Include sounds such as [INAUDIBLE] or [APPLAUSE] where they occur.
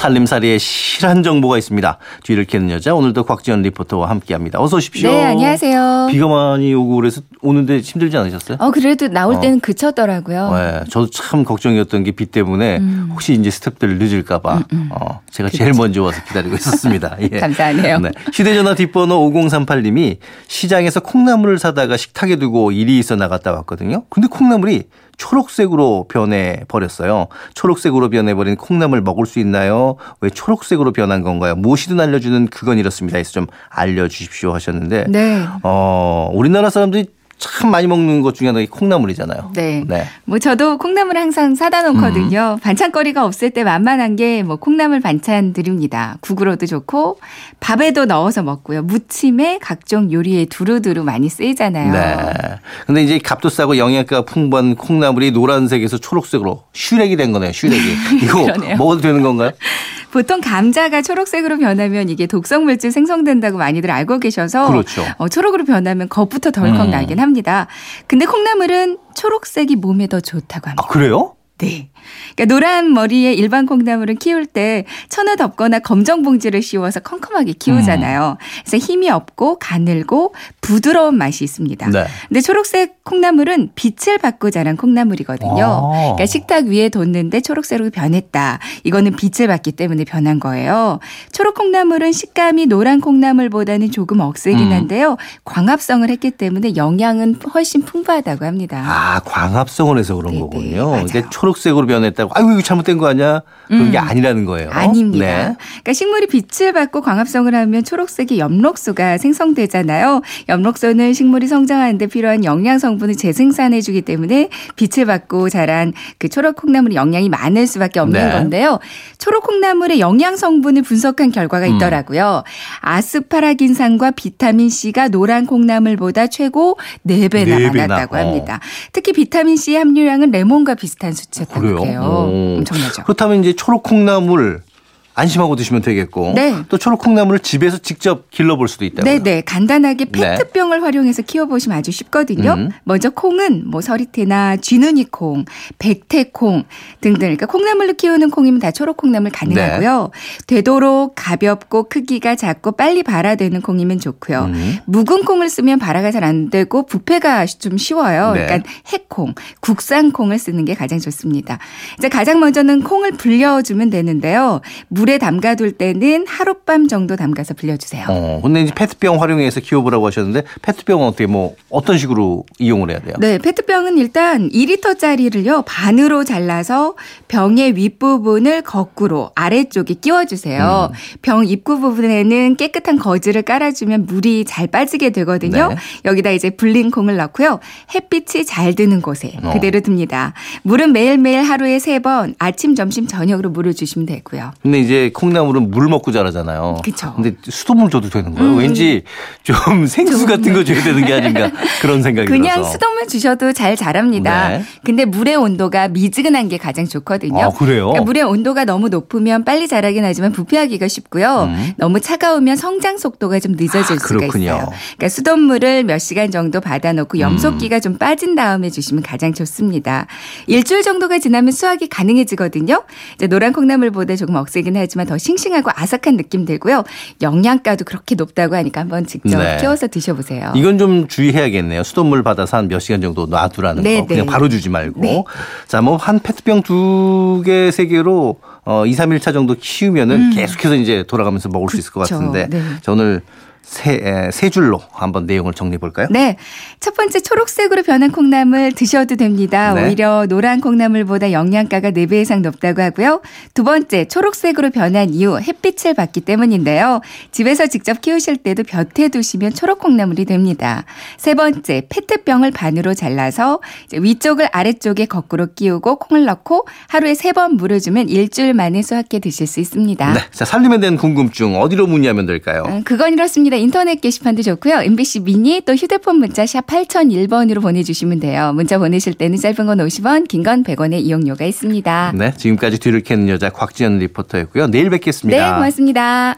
살림살이에 실한 정보가 있습니다. 뒤를 캐는 여자 오늘도 곽지연 리포터와 함께합니다. 어서 오십시오. 네, 안녕하세요. 비가 많이 오고 그래서 오는데 힘들지 않으셨어요? 어, 그래도 나올 어. 때는 그쳤더라고요. 네, 저도 참 걱정이었던 게 비 때문에 음. 혹시 이제 스탭들 늦을까봐 어, 제가 제일 먼저 와서 기다리고 있었습니다. [LAUGHS] 예. 감사하네요. 네. 휴대전화 뒷번호 5038님이 시장에서 콩나물을 사다가 식탁에 두고 일이 있어 나갔다 왔거든요. 근데 콩나물이 초록색으로 변해 버렸어요. 초록색으로 변해버린 콩나물 먹을 수 있나요? 왜 초록색으로 변한 건가요? 무엇이든 알려주는 그건 이렇습니다. 해서 좀 알려주십시오 하셨는데, 네. 어, 우리나라 사람들이 참 많이 먹는 것 중에 하나가 이 콩나물이잖아요. 네. 네. 뭐 저도 콩나물 항상 사다 놓거든요. 음. 반찬거리가 없을 때 만만한 게 뭐 콩나물 반찬 드립니다. 국으로도 좋고 밥에도 넣어서 먹고요. 무침에 각종 요리에 두루두루 많이 쓰이잖아요. 네. 근데 이제 값도 싸고 영양가가 풍부한 콩나물이 노란색에서 초록색으로 슈렉이 된 거네요. 슈렉이. [LAUGHS] 이거. 먹어도 되는 건가요? [LAUGHS] 보통 감자가 초록색으로 변하면 이게 독성 물질 생성된다고 많이들 알고 계셔서 그렇죠. 어, 초록으로 변하면 겁부터 덜컥 음. 나긴 합니다. 근데 콩나물은 초록색이 몸에 더 좋다고 합니다. 아, 그래요? 네. 그러니까 노란 머리에 일반 콩나물은 키울 때 천을 덮거나 검정 봉지를 씌워서 컴컴하게 키우잖아요. 그래서 힘이 없고 가늘고 부드러운 맛이 있습니다. 네. 근데 초록색 콩나물은 빛을 받고 자란 콩나물이거든요. 아. 그러니까 식탁 위에 뒀는데 초록색으로 변했다. 이거는 빛을 받기 때문에 변한 거예요. 초록 콩나물은 식감이 노란 콩나물보다는 조금 억세긴 음. 한데요. 광합성을 했기 때문에 영양은 훨씬 풍부하다고 합니다. 아, 광합성을 해서 그런 네네, 거군요. 맞아요. 초록색으로 변했다고, 아이고, 이거 잘못된 거 아니야? 그런 게 음. 아니라는 거예요. 아닙니다. 네. 그러니까 식물이 빛을 받고 광합성을 하면 초록색의 엽록소가 생성되잖아요. 엽록소는 식물이 성장하는데 필요한 영양 성분을 재생산해 주기 때문에 빛을 받고 자란 그 초록 콩나물이 영양이 많을 수밖에 없는 네. 건데요. 초록 콩나물의 영양 성분을 분석한 결과가 음. 있더라고요. 아스파라긴산과 비타민 C가 노란 콩나물보다 최고 4배나 네 배나. 많았다고 어. 합니다. 특히 비타민 C 함유량은 레몬과 비슷한 수치였다고 그래요? 오. 엄청나죠. 그렇다면 이제 초록 콩나물 안심하고 드시면 되겠고. 네. 또 초록 콩나물을 집에서 직접 길러볼 수도 있다고요. 네네. 간단하게 네. 페트병을 활용해서 키워보시면 아주 쉽거든요. 음. 먼저 콩은 뭐 서리태나 쥐눈이 콩, 백태콩 등등. 그러니까 콩나물로 키우는 콩이면 다 초록 콩나물 가능하고요. 네. 되도록 가볍고 크기가 작고 빨리 발화되는 콩이면 좋고요. 음. 묵은 콩을 쓰면 발화가 잘 안 되고 부패가 좀 쉬워요. 네. 그러니까 해콩, 국산 콩을 쓰는 게 가장 좋습니다. 이제 가장 먼저는 콩을 불려주면 되는데요. 물에 담가둘 때는 하룻밤 정도 담가서 불려주세요. 어, 근데 이제 페트병 활용해서 키워보라고 하셨는데 페트병은 어떻게 뭐 어떤 식으로 이용을 해야 돼요? 네, 페트병은 일단 2리터짜리를요, 반으로 잘라서 병의 윗부분을 거꾸로 아래쪽에 끼워주세요. 음. 병 입구 부분에는 깨끗한 거즈를 깔아주면 물이 잘 빠지게 되거든요. 네. 여기다 이제 불린 콩을 넣고요. 햇빛이 잘 드는 곳에 어. 그대로 둡니다. 물은 매일매일 하루에 세 번 아침, 점심, 저녁으로 물을 주시면 되고요. 근데 이제 콩나물은 물 먹고 자라잖아요. 그쵸. 근데 수돗물 줘도 되는 거예요? 음. 왠지 좀 [LAUGHS] 생수 같은 거 줘야 되는 게 아닌가 그런 생각이 그냥 들어서. 수돗물 주셔도 잘 자랍니다. 네. 근데 물의 온도가 미지근한 게 가장 좋거든요. 아, 그래요? 그러니까 물의 온도가 너무 높으면 빨리 자라긴 하지만 부패하기가 쉽고요. 음. 너무 차가우면 성장 속도가 좀 늦어질 아, 수가. 있어요. 그러니까 수돗물을 몇 시간 정도 받아놓고 음. 염소기가 좀 빠진 다음에 주시면 가장 좋습니다. 일주일 정도가 지나면 수확이 가능해지거든요. 이제 노란 콩나물보다 조금 억세긴 하지만 더 싱싱하고 아삭한 느낌 들고요. 영양가도 그렇게 높다고 하니까 한번 직접 네. 키워서 드셔보세요. 이건 좀 주의해야겠네요. 수돗물 받아서 한 몇 시간 정도 놔두라는 네, 거. 그냥 네. 바로 주지 말고. 네. 자, 뭐 한 페트병 두 개, 세 개로 어, 2, 3일차 정도 키우면은 계속해서 이제 돌아가면서 먹을 수 있을 것 음. 그쵸. 같은데. 네. 자, 오늘 세, 에, 세 줄로 한번 내용을 정리해 볼까요? 네. 첫 번째 초록색으로 변한 콩나물 드셔도 됩니다. 네. 오히려 노란 콩나물보다 영양가가 4배 이상 높다고 하고요. 두 번째, 초록색으로 변한 이유 햇빛을 받기 때문인데요. 집에서 직접 키우실 때도 볕에 두시면 초록 콩나물이 됩니다. 세 번째, 페트병을 반으로 잘라서 위쪽을 아래쪽에 거꾸로 끼우고 콩을 넣고 하루에 세 번 물을 주면 일주일 만에 수확해 드실 수 있습니다. 네. 자, 살림에 대한 궁금증 어디로 문의하면 될까요? 음, 그건 이렇습니다. 인터넷 게시판도 좋고요. MBC 미니 또 휴대폰 문자 샵 8001번으로 보내주시면 돼요. 문자 보내실 때는 짧은 건 50원, 긴 건 100원의 이용료가 있습니다. 네. 지금까지 뒤를 캐는 여자 곽지연 리포터였고요. 내일 뵙겠습니다. 네, 고맙습니다.